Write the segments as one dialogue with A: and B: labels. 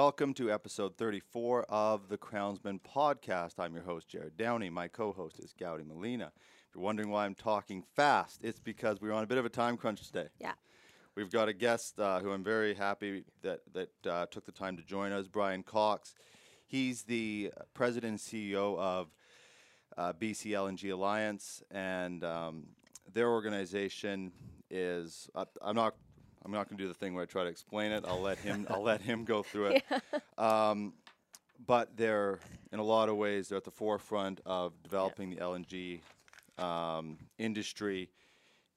A: welcome to episode 34 of the Crownsmen podcast. I'm your host, Jared Downey. My co host is Gowdy Molina. If you're wondering why I'm talking fast, it's because we are on a bit of a time crunch today.
B: Yeah.
A: We've got a guest uh, who I'm very happy that, that uh, took the time to join us, Bryan Cox. He's the president and CEO of uh, BC LNG Alliance, and um, their organization is. Uh, I'm not. I'm not going to do the thing where I try to explain it. I'll let him. I'll let him go through it. Um, but they're in a lot of ways they're at the forefront of developing the LNG um, industry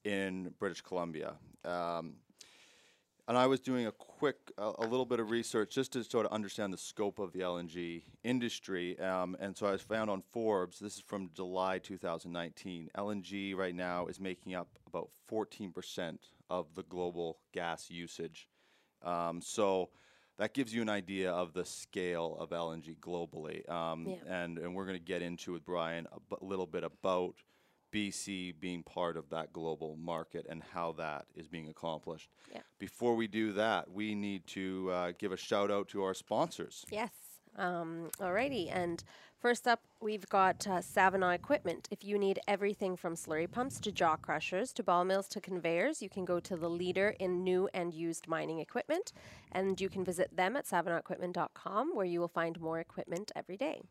A: in British Columbia. Um, and I was doing a quick, a, a little bit of research just to sort of understand the scope of the LNG industry. Um, and so I was found on Forbes, this is from July 2019, LNG right now is making up about 14% of the global gas usage. Um, so that gives you an idea of the scale of LNG globally. Um,
B: Yeah.
A: and, and we're going to get into with Bryan a little bit about BC being part of that global market and how that is being accomplished.
B: Yeah.
A: Before we do that, we need to uh, give a shout out to our sponsors.
B: Yes. Um, alrighty. And first up, we've got uh, Equipment. If you need everything from slurry pumps to jaw crushers to ball mills to conveyors, you can go to the leader in new and used mining equipment. And you can visit them at savonaequipment.com where you will find more equipment every day.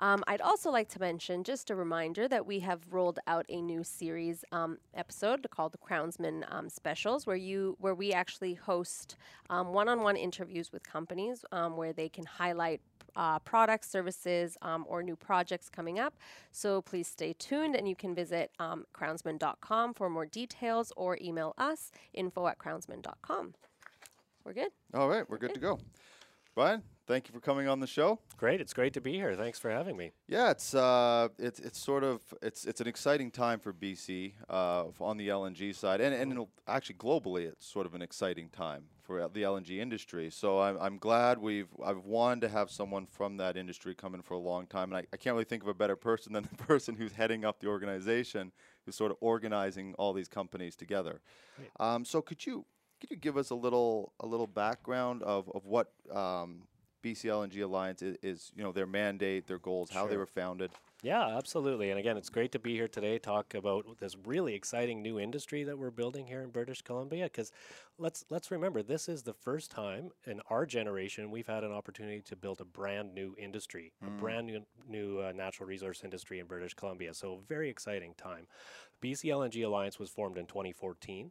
B: Um, I'd also like to mention, just a reminder, that we have rolled out a new series um, episode called the Crownsmen um, Specials, where you where we actually host um, one-on-one interviews with companies um, where they can highlight uh, products, services, um, or new projects coming up. So please stay tuned, and you can visit um, crownsmen.com for more details, or email us info at crownsmen.com. We're good.
A: All right, we're good to go. Bryan, thank you for coming on the show.
C: Great, it's great to be here. Thanks for having me.
A: Yeah, it's uh, it's it's sort of it's it's an exciting time for BC uh, on the LNG side, and and actually globally, it's sort of an exciting time for the LNG industry. So I'm I'm glad we've I've wanted to have someone from that industry come in for a long time, and I, I can't really think of a better person than the person who's heading up the organization, who's sort of organizing all these companies together. Um, so could you could you give us a little a little background of of what um, BC LNG Alliance is, is, you know, their mandate, their goals, how they were founded.
C: Yeah, absolutely. And again, it's great to be here today, talk about this really exciting new industry that we're building here in British Columbia. Because let's let's remember, this is the first time in our generation we've had an opportunity to build a brand new industry, a brand new new uh, natural resource industry in British Columbia. So very exciting time. BC LNG Alliance was formed in 2014.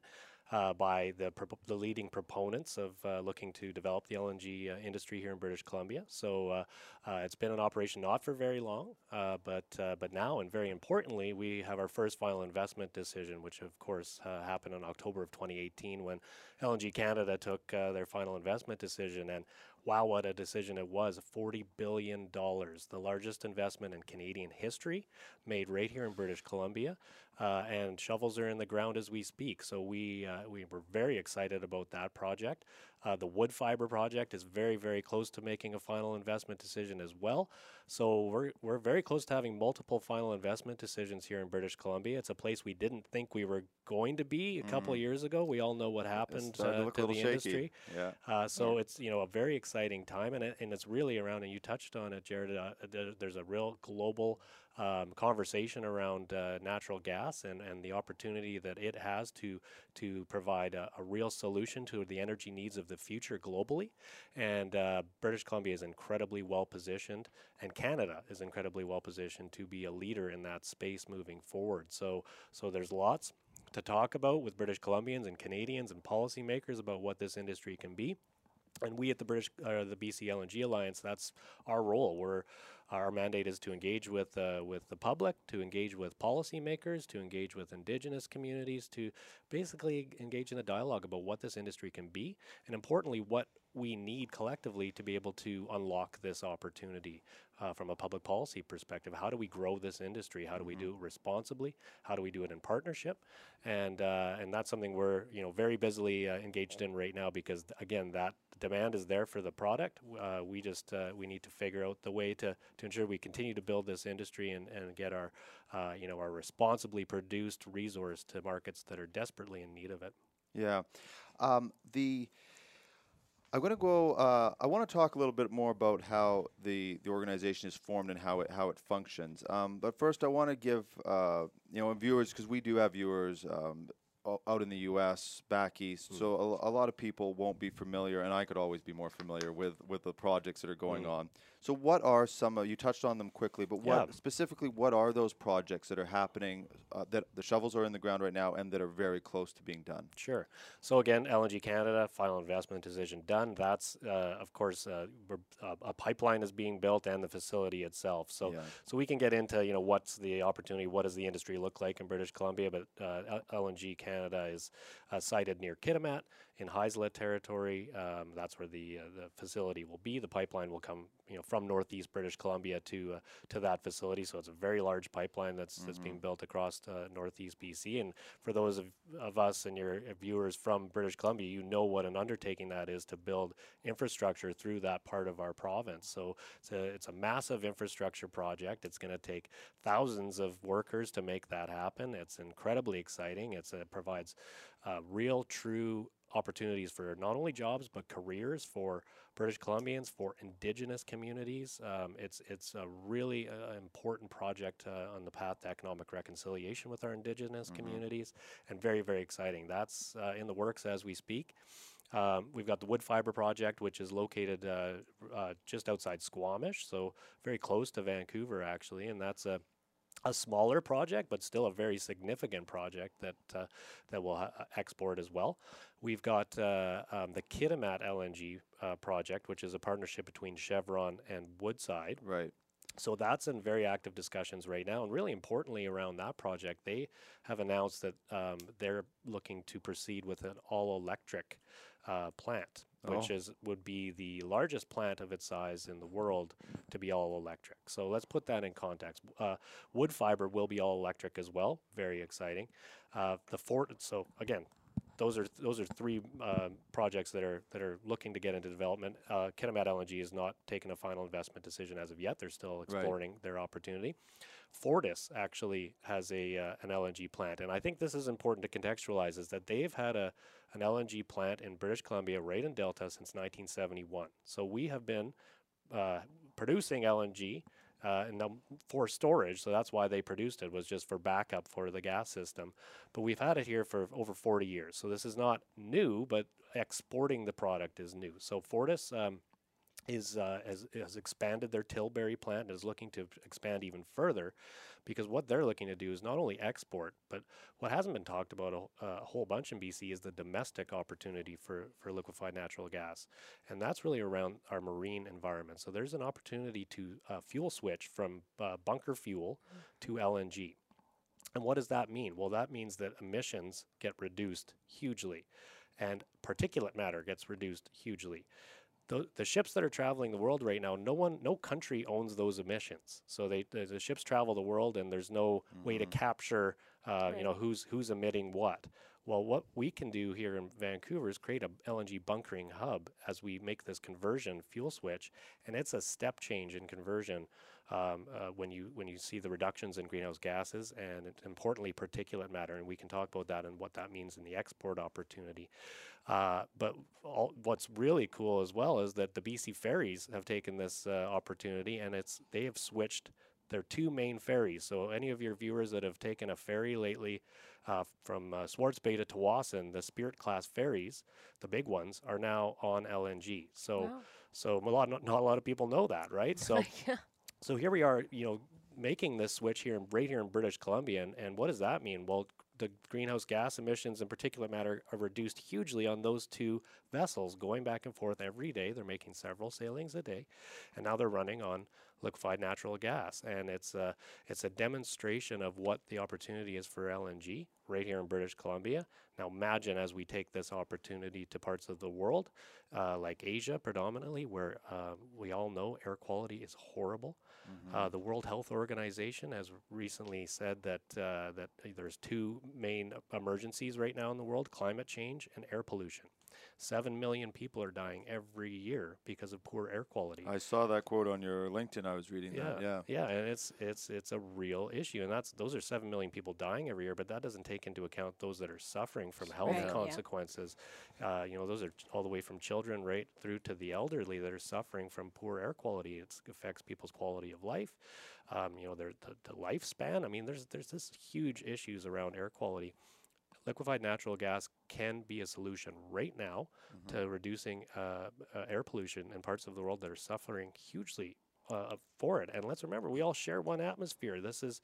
C: Uh, by the, propo- the leading proponents of uh, looking to develop the LNG uh, industry here in British Columbia. So uh, uh, it's been in operation not for very long, uh, but but now and very importantly, we have our first final investment decision, which of course happened in October of 2018 when LNG Canada took their final investment decision. And wow, what a decision it was! $40 billion, the largest investment in Canadian history, made right here in British Columbia. Uh, and shovels are in the ground as we speak. So we uh, we were very excited about that project. Uh, the Woodfibre project is very very close to making a final investment decision as well. So we're we're very close to having multiple final investment decisions here in British Columbia. It's a place we didn't think we were going to be a couple of years ago. We all know what happened
A: to
C: uh, to the
A: shaky.
C: industry.
A: Yeah.
C: Uh, so it's you know a very exciting time, and it, and it's really around. And you touched on it, Jared. Uh, there's a real global um, conversation around uh, natural gas and, and the opportunity that it has to to provide a, a real solution to the energy needs of the future globally. And uh, British Columbia is incredibly well positioned, and Canada is incredibly well positioned to be a leader in that space moving forward. So so there's lots to talk about with British Columbians and Canadians and policymakers about what this industry can be. And we at the British, uh, the BC LNG Alliance, that's our role. We're our mandate is to engage with uh, with the public, to engage with policymakers, to engage with Indigenous communities, to basically engage in a dialogue about what this industry can be, and importantly, what we need collectively to be able to unlock this opportunity uh, from a public policy perspective. How do we grow this industry? How do we do it responsibly? How do we do it in partnership? And uh, and that's something we're you know very busily uh, engaged in right now because th- again that demand is there for the product. Uh, we just uh, we need to figure out the way to to ensure we continue to build this industry and, and get our uh, you know our responsibly produced resource to markets that are desperately in need of it.
A: Yeah. Um, the I'm going to go. Uh, I want to talk a little bit more about how the, the organization is formed and how it how it functions. Um, but first, I want to give uh, you know viewers because we do have viewers um, out in the U.S. back east, so a, a lot of people won't be familiar, and I could always be more familiar with with the projects that are going on. So, what are some of you touched on them quickly, but what
C: Yeah.
A: specifically what are those projects that are happening uh, that the shovels are in the ground right now and that are very close to being done?
C: Sure. So again, LNG Canada final investment decision done. That's uh, of course uh, uh, a pipeline is being built and the facility itself. So
A: Yeah.
C: so we can get into you know what's the opportunity, what does the industry look like in British Columbia, but uh, LNG Canada is uh, sited near Kitimat in Haisla territory. Um, that's where the uh, the facility will be. The pipeline will come you know from northeast British Columbia to uh, to that facility. So it's a very large pipeline that's that's being built across uh, northeast BC. And for those of, of us and your viewers from British Columbia, you know what an undertaking that is to build infrastructure through that part of our province. So it's a it's a massive infrastructure project. It's going to take thousands of workers to make that happen. It's incredibly exciting. It's, it provides uh, real, true opportunities for not only jobs but careers for British Columbians, for Indigenous communities. Um, it's it's a really uh, important project uh, on the path to economic reconciliation with our Indigenous communities, and very very exciting. That's uh, in the works as we speak. Um, we've got the Woodfibre project, which is located uh, uh, just outside Squamish, so very close to Vancouver, actually, and that's a a smaller project, but still a very significant project that uh, that will ha- export as well. We've got uh, um, the Kitimat LNG uh, project, which is a partnership between Chevron and Woodside.
A: Right.
C: So that's in very active discussions right now. And really importantly, around that project, they have announced that um, they're looking to proceed with an all electric uh, plant, which
A: Oh.
C: is would be the largest plant of its size in the world to be all electric. So let's put that in context. Uh, Woodfibre will be all electric as well. Very exciting. Uh, the fort. So again, those are those are three um, projects that are that are looking to get into development. Uh, Kitimat LNG has not taken a final investment decision as of yet. They're still exploring their opportunity. Fortis actually has a uh, an LNG plant, and I think this is important to contextualize: is that they've had a an LNG plant in British Columbia, right in Delta, since 1971. So we have been uh, producing LNG uh, and now for storage. So that's why they produced it was just for backup for the gas system. But we've had it here for over 40 years. So this is not new, but exporting the product is new. So Fortis. Um, is uh, has, has expanded their Tilbury plant and is looking to expand even further because what they're looking to do is not only export, but what hasn't been talked about a, a whole bunch in BC is the domestic opportunity for, for liquefied natural gas. And that's really around our marine environment. So there's an opportunity to uh, fuel switch from uh, bunker fuel to LNG. And what does that mean? Well, that means that emissions get reduced hugely and particulate matter gets reduced hugely the, the ships that are traveling the world right now, no one, no country owns those emissions. So they the, the ships travel the world, and there's no way to capture, uh, you know, who's who's emitting what. Well, what we can do here in Vancouver is create a LNG bunkering hub as we make this conversion fuel switch, and it's a step change in conversion um, uh, when you when you see the reductions in greenhouse gases and importantly particulate matter, and we can talk about that and what that means in the export opportunity. Uh, but all, what's really cool as well is that the BC ferries have taken this uh, opportunity and it's they have switched their two main ferries. So any of your viewers that have taken a ferry lately uh, from uh, Swartz Bay to Tsawwassen, the Spirit class ferries, the big ones, are now on LNG. So
B: Wow.
C: so a lot not, not a lot of people know that, right? So
B: yeah.
C: so here we are, you know, making this switch here, in, right here in British Columbia, and, and what does that mean? Well, the greenhouse gas emissions and particulate matter are reduced hugely on those two vessels, going back and forth every day. They're making several sailings a day, and now they're running on liquefied natural gas, and it's a it's a demonstration of what the opportunity is for LNG right here in British Columbia. Now imagine as we take this opportunity to parts of the world, uh, like Asia predominantly, where uh, we all know air quality is horrible. Uh, the World Health Organization has recently said that uh, that there's two main emergencies right now in the world: climate change and air pollution. Seven million people are dying every year because of poor air quality.
A: I saw that quote on your LinkedIn. I was reading that. Yeah.
C: yeah, and it's it's it's a real issue, and that's those are seven million people dying every year, but that doesn't take into account those that are suffering from health
B: Right, yeah.
C: consequences. Uh, you know, those are ch- all the way from children right through to the elderly that are suffering from poor air quality. It affects people's quality of life. Um, you know, their the, the lifespan. I mean, there's there's this huge issues around air quality. Liquefied natural gas can be a solution right now to reducing uh, uh, air pollution in parts of the world that are suffering hugely uh, for it. And let's remember, we all share one atmosphere. This is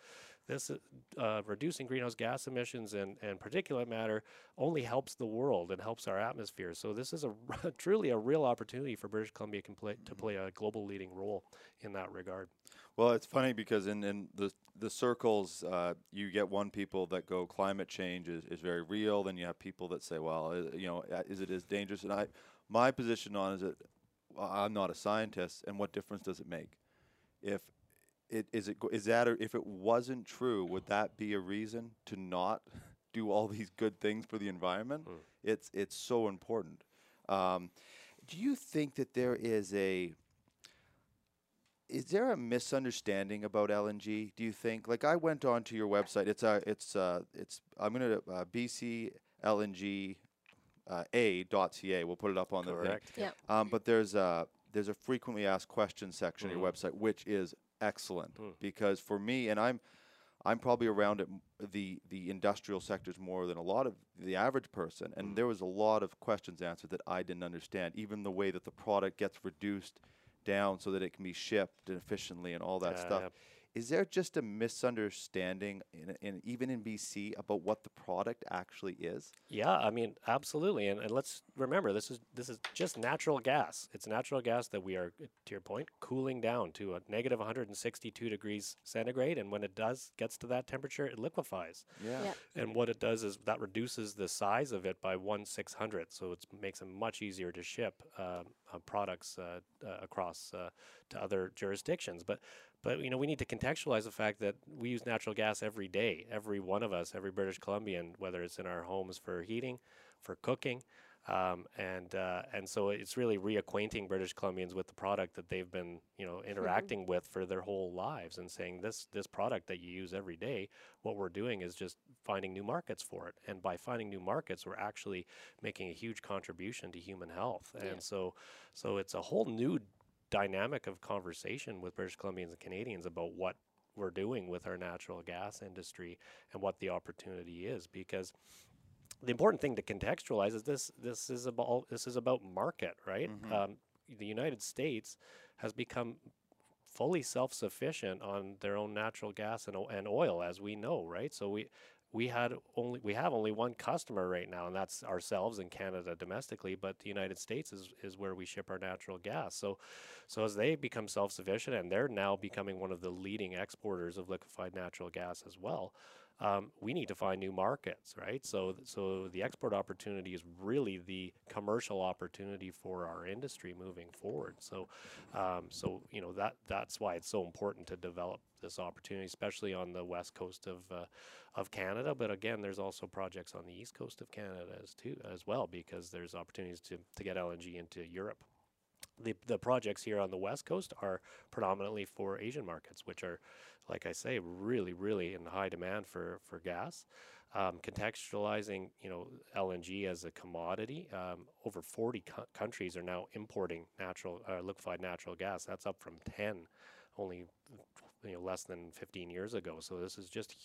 C: this is, uh, reducing greenhouse gas emissions and, and particulate matter only helps the world and helps our atmosphere. So this is a truly a real opportunity for British Columbia can play, to play a global leading role in that regard.
A: Well, it's funny because in, in the the circles, uh, you get one people that go climate change is, is very real. Then you have people that say, well, uh, you know, uh, is it as dangerous? And I, my position on is that well, I'm not a scientist, and what difference does it make? If it is it is that a, if it wasn't true, would that be a reason to not do all these good things for the environment? It's it's so important. Um, do you think that there is a is there a misunderstanding about LNG? Do you think? Like I went onto your website. It's a it's uh it's I'm gonna uh, BC LNG uh, a dot ca. We'll put it up on the
C: Correct.
A: thing.
B: Yeah.
A: Um, but there's a there's a frequently asked questions section on your website, which is excellent because for me, and I'm I'm probably around it, m- the the industrial sectors more than a lot of the average person, and there was a lot of questions answered that I didn't understand. Even the way that the product gets reduced down so that it can be shipped and efficiently and all that
C: Yeah,
A: stuff.
C: yeah.
A: Is there just a misunderstanding in, in even in BC about what the product actually is?
C: Yeah, I mean, absolutely. And, and let's remember this is this is just natural gas. It's natural gas that we are, uh, to your point, cooling down to a negative 162 degrees centigrade. And when it does gets to that temperature, it liquefies.
A: Yeah.
B: Yeah.
C: And what it does is that reduces the size of it by one six hundredth, so it makes it much easier to ship um, uh, products uh, uh, across uh, to other jurisdictions. But but you know we need to contextualize the fact that we use natural gas every day, every one of us, every British Columbian, whether it's in our homes for heating, for cooking. Um, and uh, and so it's really reacquainting British Columbians with the product that they've been you know interacting with for their whole lives and saying this this product that you use every day what we're doing is just finding new markets for it. And by finding new markets we're actually making a huge contribution to human health. And so so it's a whole new dynamic of conversation with British Columbians and Canadians about what we're doing with our natural gas industry and what the opportunity is because the important thing to contextualize is this this is about this is about market right? Um, the United States has become fully self-sufficient on their own natural gas and, o- and oil as we know right? So we we had only we have only one customer right now and that's ourselves in Canada domestically but the United States is is where we ship our natural gas so so as they become self-sufficient and they're now becoming one of the leading exporters of liquefied natural gas as well um, we need to find new markets, right? So, so the export opportunity is really the commercial opportunity for our industry moving forward. So, um, so you know that that's why it's so important to develop this opportunity, especially on the west coast of uh, of Canada. But again, there's also projects on the east coast of Canada as too as well, because there's opportunities to to get LNG into Europe the the projects here on the west coast are predominantly for Asian markets, which are, like I say, really really in high demand for for gas. Um, contextualizing, you know, LNG as a commodity, um, over 40 co- countries are now importing natural uh, liquefied natural gas. That's up from 10 only you know less than 15 years ago. So this has just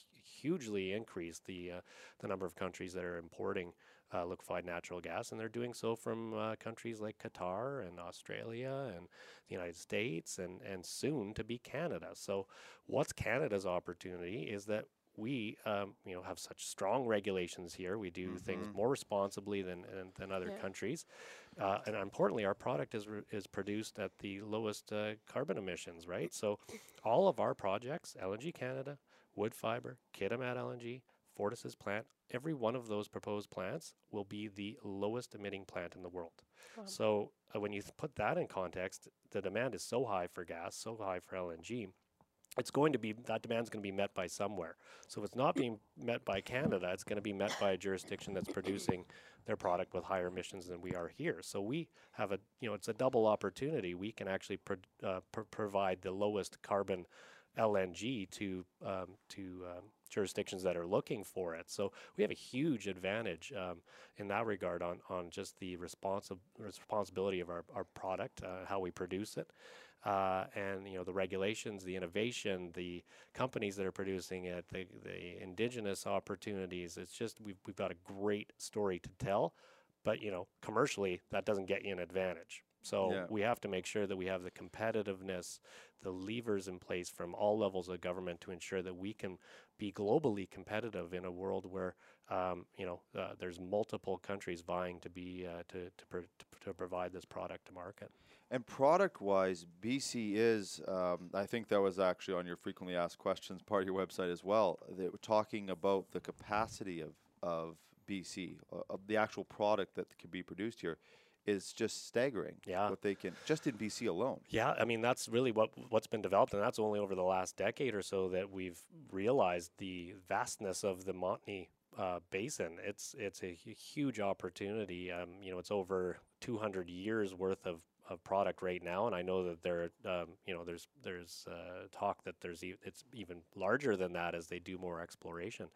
C: hugely increased the uh, the number of countries that are importing uh, liquefied natural gas, and they're doing so from uh, countries like Qatar and Australia and the United States, and and soon to be Canada. So what's Canada's opportunity is that we um, you know have such strong regulations here. We do things more responsibly than than, than other
B: Yeah.
C: countries, uh, and importantly, our product is re- is produced at the lowest uh, carbon emissions. Right, so all of our projects, LNG Canada, Woodfibre, Kitimat LNG, Fortis's plant, every one of those proposed plants will be the lowest emitting plant in the world. So uh, when you th- put that in context, the demand is so high for gas, so high for LNG it's going to be that demand's going to be met by somewhere. So if it's not being met by Canada, it's going to be met by a jurisdiction that's producing their product with higher emissions than we are here. So we have a you know it's a double opportunity. We can actually uh, pr- provide the lowest carbon LNG to um, to um, jurisdictions that are looking for it. So we have a huge advantage um, in that regard on on just the responsi- responsibility of our, our product, uh, how we produce it uh, and you know the regulations, the innovation, the companies that are producing it, the, the indigenous opportunities. It's just we've we've got a great story to tell, but you know commercially that doesn't get you an advantage. So
A: Yeah.
C: we have to make sure that we have the competitiveness, the levers in place from all levels of government to ensure that we can be globally competitive in a world where um, you know uh, there's multiple countries vying to be uh, to to, to to provide this product to market.
A: And product wise, BC is, um, I think that was actually on your frequently asked questions part of your website as well. They were talking about the capacity of, of BC, uh, of the actual product that can be produced here, is just staggering.
C: Yeah.
A: What they can, just in BC alone.
C: Yeah, I mean that's really what what's been developed, and that's only over the last decade or so that we've realized the vastness of the Montney uh, basin. It's it's a huge opportunity. Um, you know, it's over 200 years worth of, of product right now, and I know that there, um, you know, there's there's uh, talk that there's e- it's even larger than that as they do more exploration.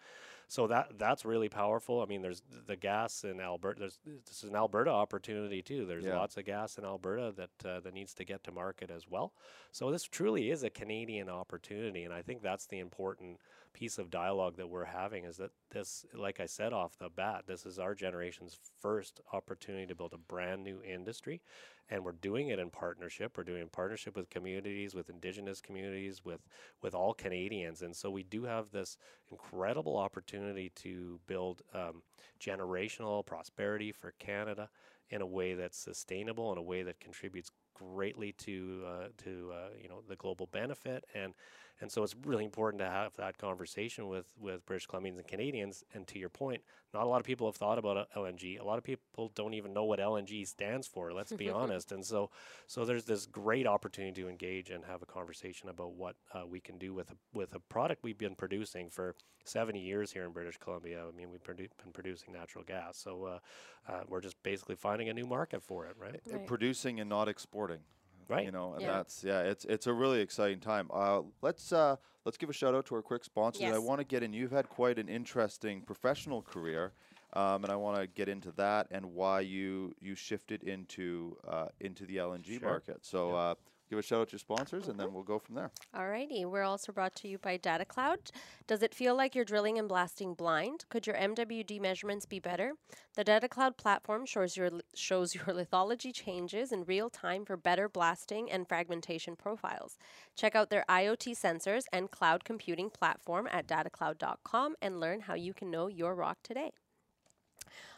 C: So that that's really powerful. I mean, there's the gas in Alberta. There's this is an Alberta opportunity too. There's
A: Yeah.
C: lots of gas in Alberta that uh, that needs to get to market as well. So this truly is a Canadian opportunity, and I think that's the important piece of dialogue that we're having is that this, like I said off the bat, this is our generation's first opportunity to build a brand new industry, and we're doing it in partnership. We're doing in partnership with communities, with Indigenous communities, with with all Canadians, and so we do have this incredible opportunity to build um, generational prosperity for Canada in a way that's sustainable, in a way that contributes greatly to uh, to uh, you know the global benefit. And and so it's really important to have that conversation with with British Columbians and Canadians. And to your point not a lot of people have thought about uh, LNG a lot of people don't even know what LNG stands for let's be honest. And so so there's this great opportunity to engage and have a conversation about what uh, we can do with a, with a product. We've been producing for 70 years here in British Columbia. I mean we've produ- been producing natural gas. So uh, uh, we're just basically finding a new market for it right?
B: Right.
A: Producing and not exporting.
C: Right.
A: You know, and
B: Yeah.
A: that's yeah, it's it's a really exciting time. Uh, let's uh, let's give a shout out to our quick sponsors. I want to get in. You've had quite an interesting professional career, um, and I want to get into that and why you you shifted into uh, into the LNG
C: Sure.
A: market. So
C: Yeah.
A: Give a shout out to your sponsors, and then we'll go from there.
B: All righty. we're also brought to you by Data Cloud. Does it feel like you're drilling and blasting blind? Could your MWD measurements be better? The Data Cloud platform shows your shows your lithology changes in real time for better blasting and fragmentation profiles. Check out their IoT sensors and cloud computing platform at datacloud.com and learn how you can know your rock today.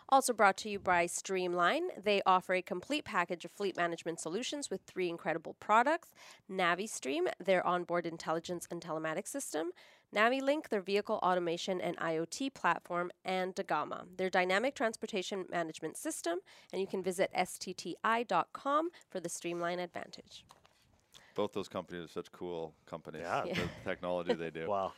B: Also brought to you by Streamline. They offer a complete package of fleet management solutions with three incredible products NaviStream, their onboard intelligence and telematics system, NaviLink, their vehicle automation and IoT platform, and Dagama, their dynamic transportation management system. And you can visit stti.com for the Streamline Advantage.
A: Both those companies are such cool companies.
C: Yeah.
A: The technology they do.
C: wow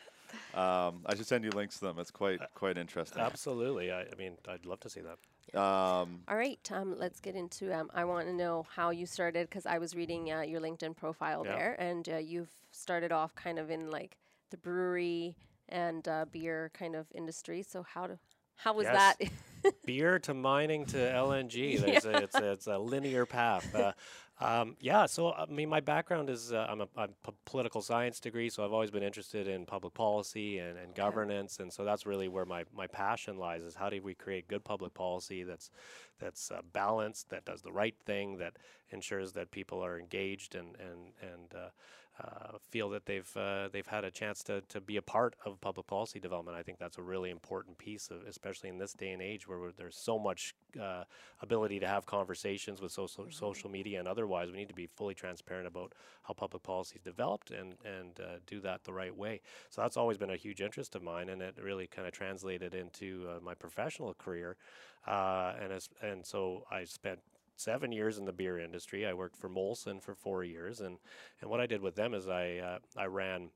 A: Um, I should send you links to them. It's quite quite interesting.
C: Absolutely. I, I mean, I'd love to see that.
A: Um,
B: All right, um, let's get into. Um, I want to know how you started because I was reading uh, your LinkedIn profile
C: Yeah.
B: there, and uh, you've started off kind of in like the brewery and uh, beer kind of industry. So how to how was
C: Yes.
B: that?
C: Beer to mining to LNG. There's a, it's, a, it's a linear path. Uh, um, yeah, so I mean, my background is uh, I'm a I'm p- political science degree, so I've always been interested in public policy and, and governance, and so that's really where my, my passion lies: is how do we create good public policy that's that's uh, balanced, that does the right thing, that ensures that people are engaged and and and uh, feel that they've uh, they've had a chance to, to be a part of public policy development. I think that's a really important piece of, especially in this day and age where there's so much uh, ability to have conversations with social social media and otherwise. We need to be fully transparent about how public policy is developed and and uh, do that the right way. So that's always been a huge interest of mine, and it really kind of translated into uh, my professional career. Uh, and as, and so I spent seven years in the beer industry. I worked for Molson for four years, and and what I did with them is I uh, I ran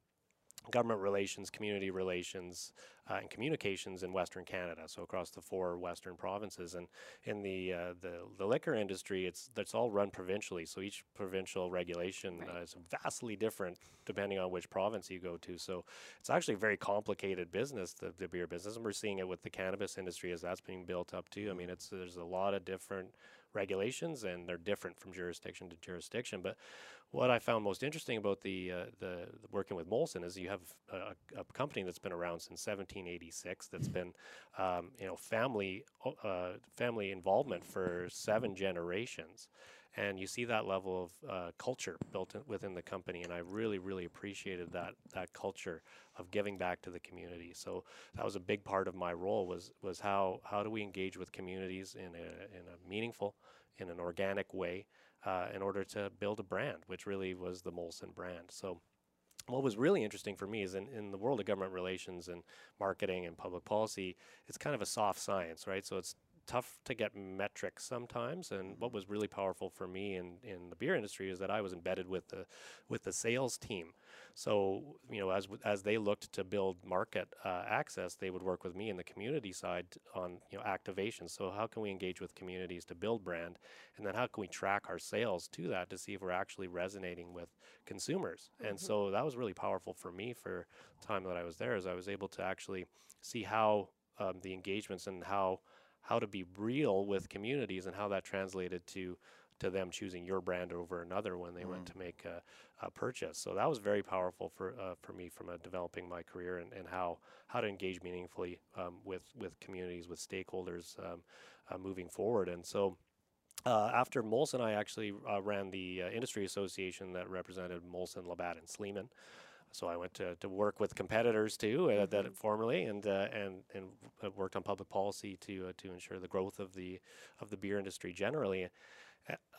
C: government relations, community relations, uh, and communications in Western Canada, so across the four Western provinces. And in the uh, the, the liquor industry, it's that's all run provincially. So each provincial regulation
B: Right.
C: uh, is vastly different depending on which province you go to. So it's actually a very complicated business, the, the beer business, and we're seeing it with the cannabis industry as that's being built up too. I mean, it's there's a lot of different regulations, and they're different from jurisdiction to jurisdiction. But what I found most interesting about the uh, the, working with Molson is you have a, a company that's been around since 1786. That's been um, you know family uh, family involvement for seven generations, and you see that level of uh, culture built in, within the company. And I really really appreciated that that culture of giving back to the community. So that was a big part of my role was was how how do we engage with communities in a in a meaningful, in an organic way, uh, in order to build a brand, which really was the Molson brand. So. What was really interesting for me is in, in the world of government relations and marketing and public policy, it's kind of a soft science, right? So it's tough to get metrics sometimes. And what was really powerful for me in, in the beer industry is that I was embedded with the with the sales team. So you know, as as they looked to build market uh, access, they would work with me in the community side on you know activation. So how can we engage with communities to build brand, and then how can we track our sales to that to see if we're actually resonating with consumers? And so that was really powerful for me for time that I was there, as I was able to actually see how um, the engagements and how how to be real with communities and how that translated to to them choosing your brand over another when they went to make a, a purchase. So that was very powerful for uh, for me from uh, developing my career and, and how how to engage meaningfully um, with with communities with stakeholders um, uh, moving forward. And so. Uh, after Molson, I actually uh, ran the uh, industry association that represented Molson, Labatt, and Sleeman. So I went to, to work with competitors too, uh, that formerly, and uh, and and worked on public policy to uh, to ensure the growth of the of the beer industry generally.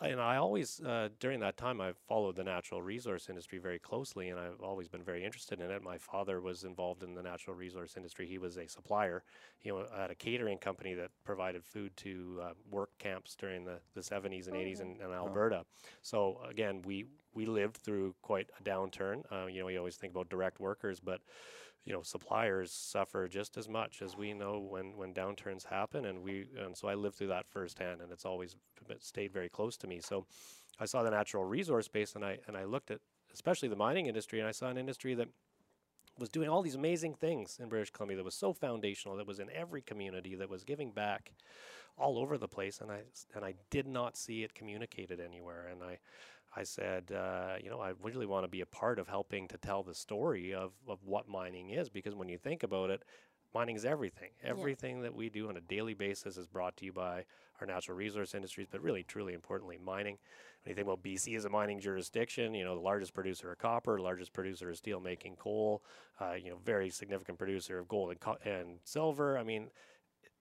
C: And I always, uh, during that time, I followed the natural resource industry very closely, and I've always been very interested in it. My father was involved in the natural resource industry. He was a supplier, you know, at a catering company that provided food to uh, work camps during the, the 70s and 80s in, in Alberta. So again, we we lived through quite a downturn. Uh, you know, we always think about direct workers, but you know suppliers suffer just as much as we know when when downturns happen. And we and so I lived through that firsthand and it's always stayed very close to me. So I saw the natural resource base and I and I looked at especially the mining industry and I saw an industry that was doing all these amazing things in British Columbia that was so foundational that was in every community that was giving back all over the place. And I and I did not see it communicated anywhere. And I I said, uh, you know, I really want to be a part of helping to tell the story of, of what mining is because when you think about it, mining is everything. Everything that we do on a daily basis is brought to you by our natural resource industries, but really, truly importantly, mining. When you think about BC as a mining jurisdiction, you know, the largest producer of copper, largest producer of steel making coal, uh, you know, very significant producer of gold and, co- and silver. I mean,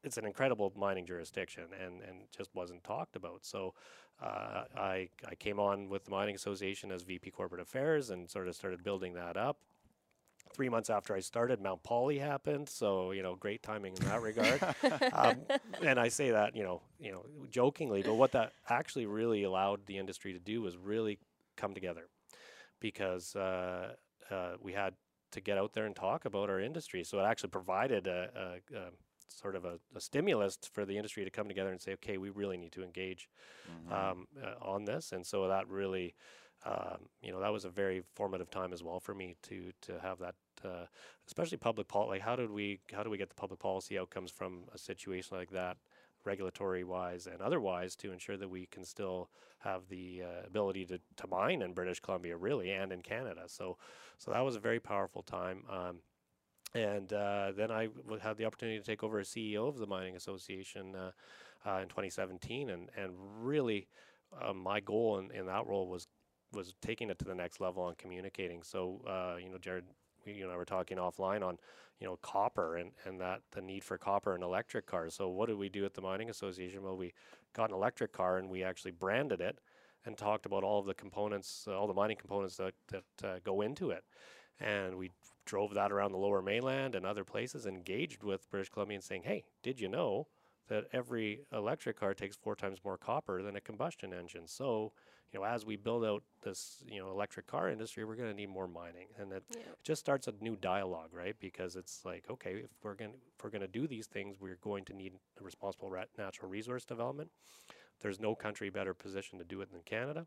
C: it's an incredible mining jurisdiction and, and just wasn't talked about. So uh, I, I came on with the Mining Association as VP Corporate Affairs and sort of started building that up. Three months after I started, Mount Polley happened, so you know, great timing in that regard. um, and I say that you know, you know, jokingly, but what that actually really allowed the industry to do was really come together, because uh, uh, we had to get out there and talk about our industry. So it actually provided a, a, a sort of a, a stimulus for the industry to come together and say, okay, we really need to engage um, uh, on this. And so that really, um, you know, that was a very formative time as well for me to to have that, uh, especially public policy. Like, how did we how do we get the public policy outcomes from a situation like that? regulatory wise and otherwise to ensure that we can still have the uh, ability to, to mine in British Columbia really and in Canada so so that was a very powerful time um, and uh, then I had the opportunity to take over as CEO of the Mining Association uh, uh, in 2017, and and really, uh, my goal in, in that role was was taking it to the next level on communicating. So uh, you know, Jared, we, you and I were talking offline on you know copper and and that the need for copper in electric cars. So what did we do at the Mining Association? Well, we got an electric car and we actually branded it and talked about all of the components, all the mining components that that uh, go into it, and we drove that around the Lower Mainland and other places, engaged with British Columbia, saying, "Hey, did you know?" that every electric car takes four times more copper than a combustion engine. So, you know, as we build out this, you know, electric car industry, we're going to need more mining, and it,
B: Yeah.
C: it just starts a new dialogue, right? Because it's like, okay, if we're going if we're going to do these things, we're going to need a responsible ra- natural resource development. There's no country better positioned to do it than Canada.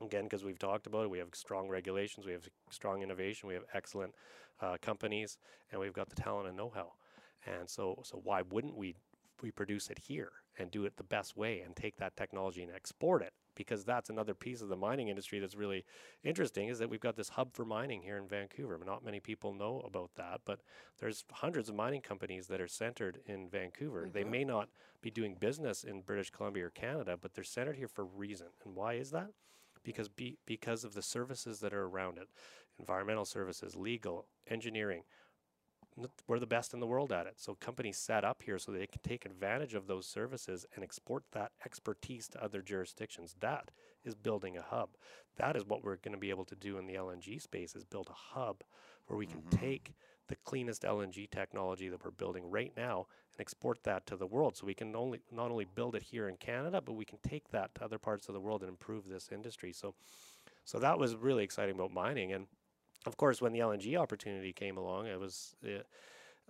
C: Again, because we've talked about it, we have strong regulations, we have strong innovation, we have excellent uh, companies, and we've got the talent and know-how. And so, so why wouldn't we we produce it here and do it the best way and take that technology and export it? Because that's another piece of the mining industry that's really interesting is that we've got this hub for mining here in Vancouver. Not many people know about that, but there's hundreds of mining companies that are centered in Vancouver. They may not be doing business in British Columbia or Canada, but they're centered here for a reason. And why is that? Because be, because of the services that are around it, environmental services, legal, engineering, we're the best in the world at it. So companies set up here so they can take advantage of those services and export that expertise to other jurisdictions. That is building a hub. That is what we're going to be able to do in the LNG space is build a hub where we can mm-hmm. take the cleanest LNG technology that we're building right now and export that to the world. So we can only not only build it here in Canada, but we can take that to other parts of the world and improve this industry. So so that was really exciting about mining and of course, when the LNG opportunity came along, it was uh,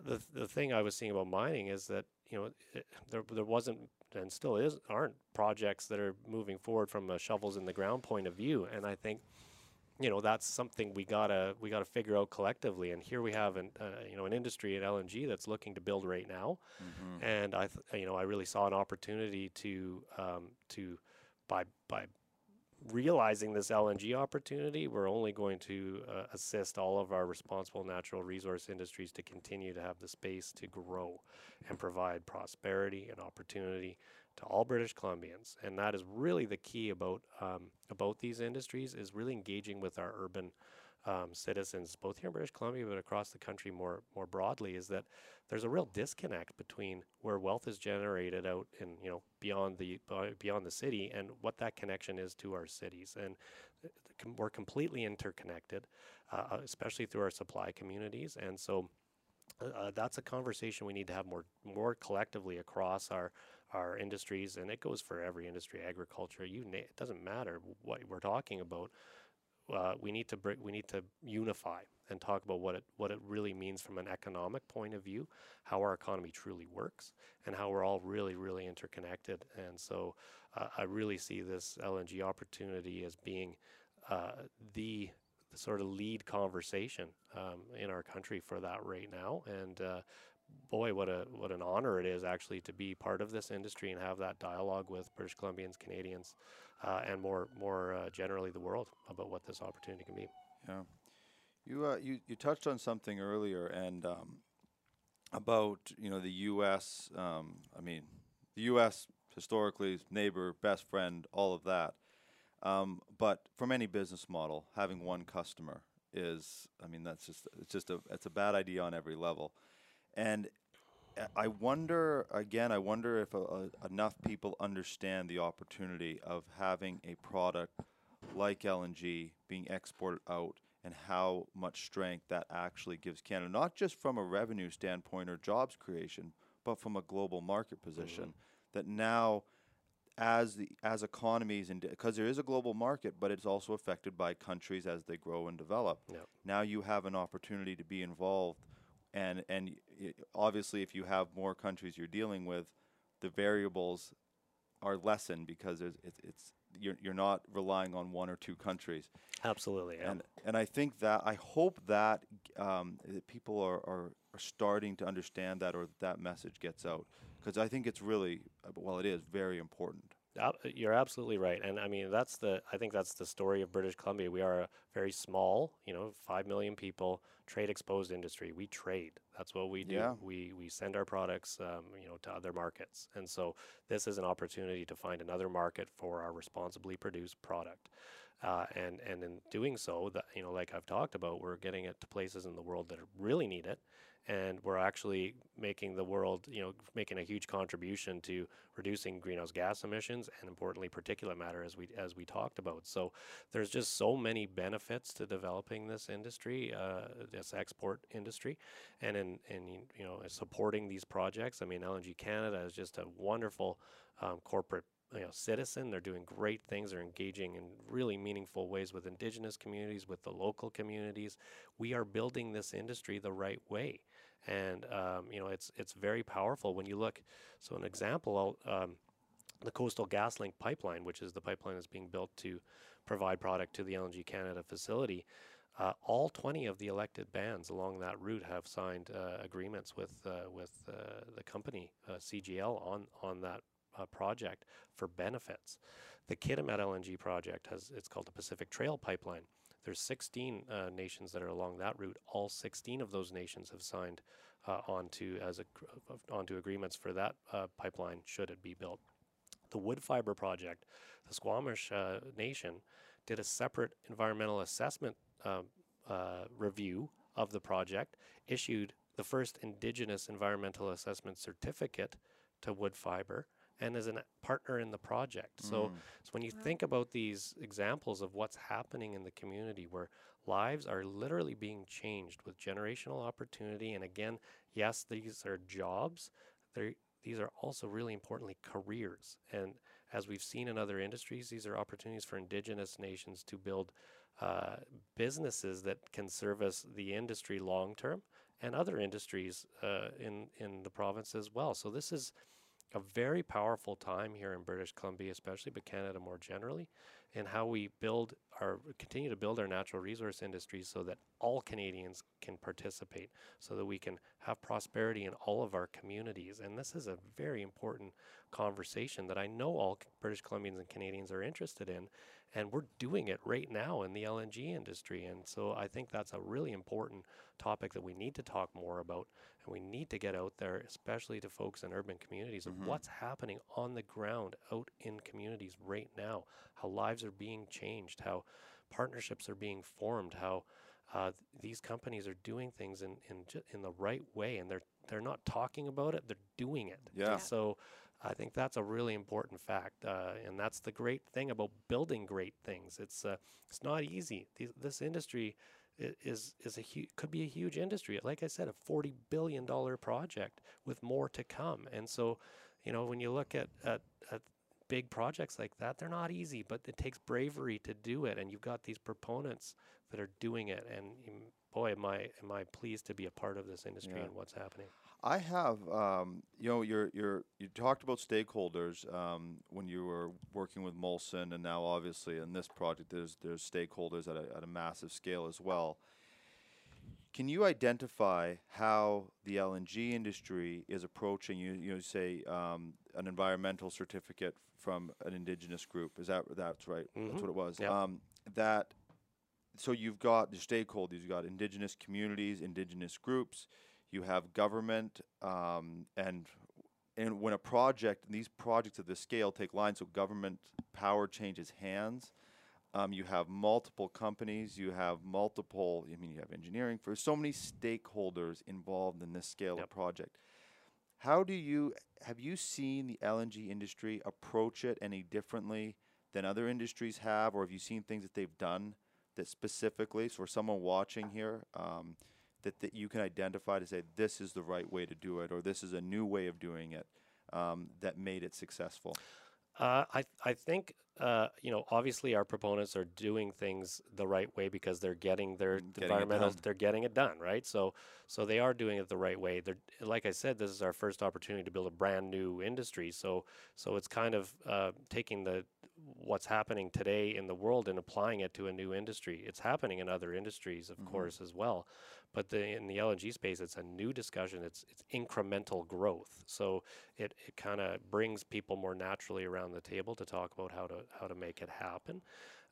C: the the thing I was seeing about mining is that you know it, there there wasn't and still is aren't projects that are moving forward from a shovels in the ground point of view, and I think you know that's something we gotta we gotta figure out collectively. And here we have an uh, you know an industry at LNG that's looking to build right now, and I th- you know I really saw an opportunity to um, to by by realizing this LNG opportunity, we're only going to uh, assist all of our responsible natural resource industries to continue to have the space to grow and provide prosperity and opportunity to all British Columbians. And that is really the key about um, about these industries is really engaging with our urban um, citizens, both here in British Columbia but across the country more more broadly, is that there's a real disconnect between where wealth is generated out in you know beyond the beyond the city and what that connection is to our cities, and we're completely interconnected, uh, uh, especially through our supply communities, and so. Uh, uh, that's a conversation we need to have more more collectively across our our industries, and it goes for every industry, agriculture. You na- it doesn't matter what we're talking about uh, we need to br- we need to unify and talk about what it what it really means from an economic point of view, how our economy truly works, and how we're all really really interconnected. And so, uh, I really see this LNG opportunity as being uh, the, the sort of lead conversation um, in our country for that right now. And uh, boy, what a what an honor it is actually to be part of this industry and have that dialogue with British Columbians, Canadians, and more more uh, generally the world about what this opportunity can be.
A: Yeah. You, uh, you you touched on something earlier, and um, about you know the U.S. Um, I mean, the U.S. historically neighbor, best friend, all of that. Um, but from any business model, having one customer is, I mean, that's just it's just a it's a bad idea on every level, and uh, I wonder again. I wonder if uh, uh, enough people understand the opportunity of having a product like LNG being exported out and how much strength that actually gives Canada, not just from a revenue standpoint or jobs creation, but from a global market position. That now, as the as economies and because there is a global market, but it's also affected by countries as they grow and develop.
C: Yep.
A: Now you have an opportunity to be involved, and and obviously, if you have more countries you're dealing with, the variables are lessened because there's, it's, it's you're, you're not relying on one or two countries.
C: Absolutely, yeah.
A: And and I think that I hope that um, that people are, are, are starting to understand that or that, that message gets out because I think it's really uh, well it is very important.
C: You're absolutely right, and I mean that's the. I think that's the story of British Columbia. We are a very small, you know, five million people, trade exposed industry. We trade. That's what we do.
A: Yeah.
C: We we send our products, um, you know, to other markets, and so this is an opportunity to find another market for our responsibly produced product. Uh, and and in doing so, that you know, like I've talked about, we're getting it to places in the world that really need it, and we're actually making the world, you know, making a huge contribution to reducing greenhouse gas emissions and importantly particulate matter as we as we talked about. So there's just so many benefits to developing this industry, uh, this export industry, and in in you know supporting these projects. I mean, LNG Canada is just a wonderful um, corporate you know, citizen. They're doing great things. They're engaging in really meaningful ways with Indigenous communities, with the local communities. We are building this industry the right way, and um, you know, it's it's very powerful when you look. So, an example, um, the Coastal GasLink pipeline, which is the pipeline that's being built to provide product to the LNG Canada facility. Uh, all 20 of the elected bands along that route have signed uh, agreements with uh, with uh, the company uh, CGL on on that uh, project for benefits. The Kitimat LNG project has it's called the Pacific Trail Pipeline. There's 16 uh, nations that are along that route. All 16 of those nations have signed uh, onto as a, onto agreements for that uh, pipeline should it be built. The Woodfibre project, the Squamish uh, Nation did a separate environmental assessment um, uh, review of the project, issued the first Indigenous environmental assessment certificate to Woodfibre and as a partner in the project. Mm. So, so when you wow. think about these examples of what's happening in the community where lives are literally being changed with generational opportunity, and again, yes, these are jobs, they these are also really importantly careers. And as we've seen in other industries, these are opportunities for Indigenous nations to build uh, businesses that can service the industry long term and other industries uh, in in the province as well. So this is a very powerful time here in British Columbia, especially, but Canada more generally, and how we build our continue to build our natural resource industries so that all Canadians can participate, so that we can have prosperity in all of our communities. And this is a very important conversation that I know all British Columbians and Canadians are interested in, and we're doing it right now in the LNG industry. And so I think that's a really important topic that we need to talk more about and we need to get out there, especially to folks in urban communities, mm-hmm. of what's happening on the ground out in communities right now, how lives are being changed, how partnerships are being formed, how uh, th- these companies are doing things in in, ju- in the right way, and they're they're not talking about it; they're doing it.
A: Yeah.
C: So. I think that's a really important fact, uh, and that's the great thing about building great things. It's uh, it's not easy. These, this industry is is a hu- could be a huge industry. Like I said, a forty billion dollar project with more to come. And so, you know, when you look at, at at big projects like that, they're not easy, but it takes bravery to do it. And you've got these proponents that are doing it. And mm, boy, am I am I pleased to be a part of this industry yeah. and what's happening.
A: I have, um, you know, you're, you're, you talked about stakeholders um, when you were working with Molson, and now obviously in this project, there's there's stakeholders at a, at a massive scale as well. Can you identify how the LNG industry is approaching you? You know, say um, an environmental certificate from an indigenous group. Is that that's right? Mm-hmm. That's what it was.
C: Yep. Um,
A: that so you've got the stakeholders. You've got indigenous communities, indigenous groups you have government, um, and and when a project, these projects of this scale take line, so government power changes hands. Um, you have multiple companies. You have multiple. I mean, you have engineering. For so many stakeholders involved in this scale yep. of project. How do you have you seen the LNG industry approach it any differently than other industries have, or have you seen things that they've done that specifically? So, for someone watching here, um, that, that you can identify to say this is the right way to do it or this is a new way of doing it um, that made it successful?
C: Uh, I I think uh, you know obviously our proponents are doing things the right way because they're getting their getting environmental they're getting it done right? So so they are doing it the right way. They're like I said this is our first opportunity to build a brand new industry. So so it's kind of uh, taking the what's happening today in the world and applying it to a new industry. It's happening in other industries of mm-hmm. course as well but the, in the LNG space, it's a new discussion. It's it's incremental growth. So it, it kind of brings people more naturally around the table to talk about how to how to make it happen.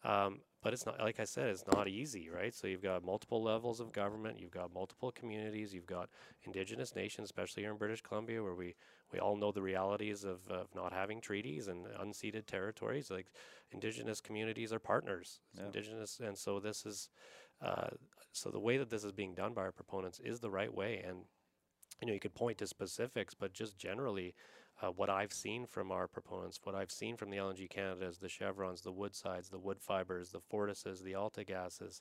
C: Um, but it's not like I said, it's not easy, right? So you've got multiple levels of government, you've got multiple communities, you've got indigenous nations, especially here in British Columbia, where we we all know the realities of, of not having treaties and unceded territories. Like indigenous communities are partners, yeah. indigenous, and so this is uh, so the way that this is being done by our proponents is the right way, and you know, you could point to specifics, but just generally, uh, what I've seen from our proponents, what I've seen from the LNG Canadas, the Chevrons, the Woodsides, the Woodfibres, the Fortises, the AltaGases,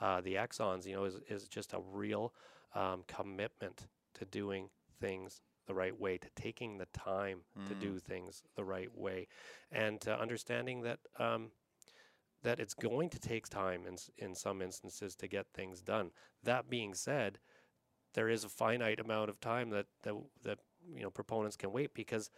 C: uh, the Exxons, you know, is, is just a real um, commitment to doing things the right way, to taking the time to do things the right way, and to understanding that um, that it's going to take time in in some instances to get things done. That being said, there is a finite amount of time that that that you know proponents can wait because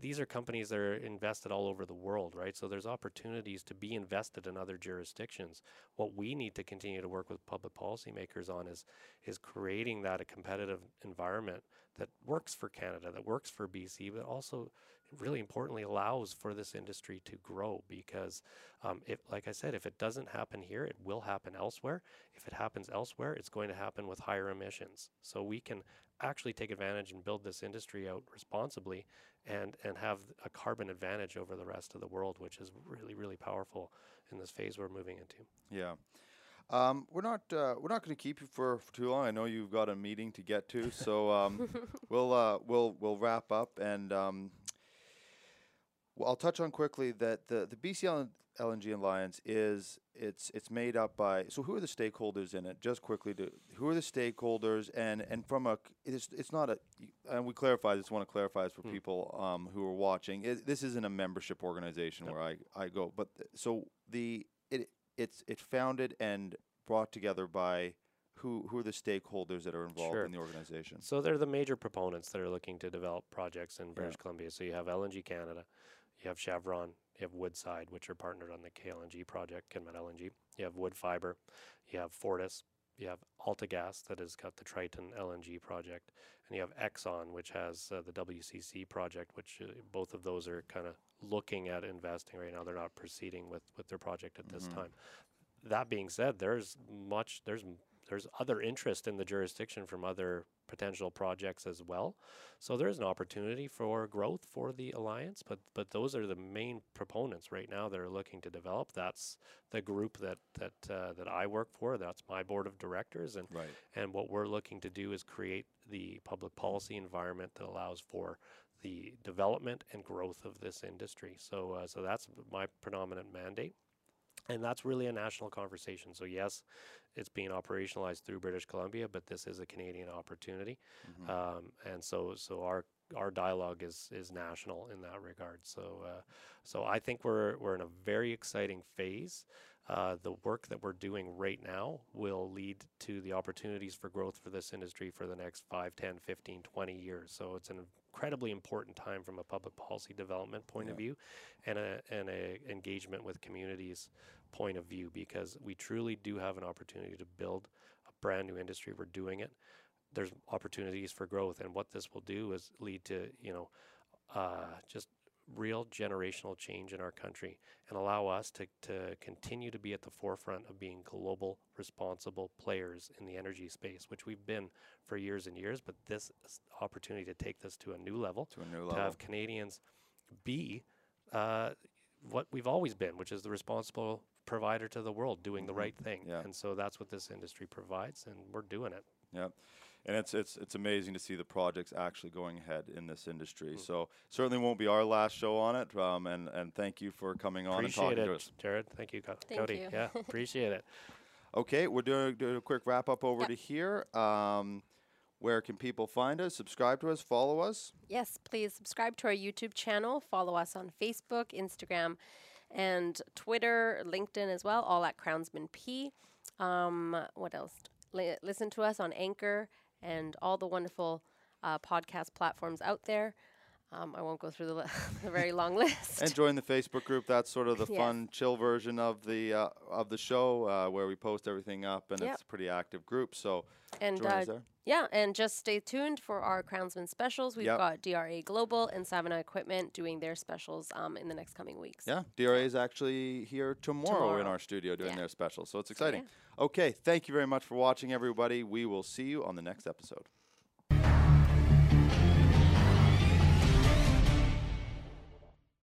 C: these are companies that are invested all over the world, right? So there's opportunities to be invested in other jurisdictions. What we need to continue to work with public policymakers on is is creating that a competitive environment that works for Canada, that works for BC, but also really importantly allows for this industry to grow because um, if like i said if it doesn't happen here it will happen elsewhere if it happens elsewhere it's going to happen with higher emissions so we can actually take advantage and build this industry out responsibly and and have a carbon advantage over the rest of the world which is really really powerful in this phase we're moving into
A: Yeah. Um, we're not uh, we're not going to keep you for, for too long. I know you've got a meeting to get to, so um, we'll uh, we'll we'll wrap up and um, well, I'll touch on quickly that the the BC LNG Alliance is it's it's made up by so who are the stakeholders in it? Just quickly, to who are the stakeholders and and from a it's it's not a and we clarify this. Want to clarify this for people um, who are watching. It, this isn't a membership organization where I I go, but th- so the it it's it's founded and brought together by who who are the stakeholders that are involved
C: Sure.
A: in the organization?
C: So they're the major proponents that are looking to develop projects in British Columbia. So you have LNG Canada, you have Chevron, you have Woodside, which are partnered on the KLNG project, Kitimat LNG. You have Woodfibre, you have Fortis, you have AltaGas that has got the Triton LNG project, and you have Exxon, which has uh, the WCC project, which uh, both of those are kind of looking at investing right now. They're not proceeding with with their project at this time. That being said, there's much there's there's other interest in the jurisdiction from other potential projects as well. So there is an opportunity for growth for the alliance, but but those are the main proponents right now that are looking to develop. That's the group that that uh, that I work for. That's my board of directors, and
A: Right.
C: and what we're looking to do is create the public policy environment that allows for the development and growth of this industry. So uh, so that's my predominant mandate. And that's really a national conversation. So, yes, it's being operationalized through British Columbia, but this is a Canadian opportunity. Um, and so, so our our dialogue is is national in that regard. So, uh, so I think we're we're in a very exciting phase. Uh, the work that we're doing right now will lead to the opportunities for growth for this industry for the next 5, 10, 15, 20 years. So it's an incredibly important time from a public policy development point of view and a, and a engagement with communities point of view because we truly do have an opportunity to build a brand new industry. We're doing it. There's opportunities for growth, and what this will do is lead to you know uh, just real generational change in our country and allow us to, to continue to be at the forefront of being global responsible players in the energy space which we've been for years and years but this opportunity to take this to a new level
A: To a new
C: to
A: level.
C: have canadians be uh, what we've always been which is the responsible provider to the world doing the right thing
A: Yeah.
C: and so that's what this industry provides and we're doing it
A: Yeah, and it's it's it's amazing to see the projects actually going ahead in this industry. So certainly won't be our last show on it. Um, and and thank you for coming on and talking
C: it
A: to us.
C: jared thank you Co-
B: Thank
C: cody
B: you.
C: yeah appreciate it
A: Okay, we're doing, doing a quick wrap up over
B: Yep.
A: to here. Um, where can people find us? Subscribe to us, follow us.
B: Yes, please subscribe to our YouTube channel. Follow us on Facebook, Instagram, and Twitter, LinkedIn as well, all at Crownsmen P. Um, what else? Li- listen to us on Anchor and all the wonderful uh, podcast platforms out there. Um, I won't go through the, li- the very long list.
A: And join the Facebook group. That's sort of the
B: Yes.
A: fun, chill version of the uh, of the show uh, where we post everything up, and
B: Yep.
A: it's a pretty active group. So
B: and
A: join us
B: uh,
A: there.
B: yeah, and just stay tuned for our Crownsmen specials. We've
A: Yep.
B: got DRA Global and Savona Equipment doing their specials um, in the next coming weeks.
A: Yeah, DRA is actually here tomorrow, in our studio doing
B: Yeah.
A: their specials, So it's exciting. Okay, thank you very much for watching, everybody. We will see you on the next episode.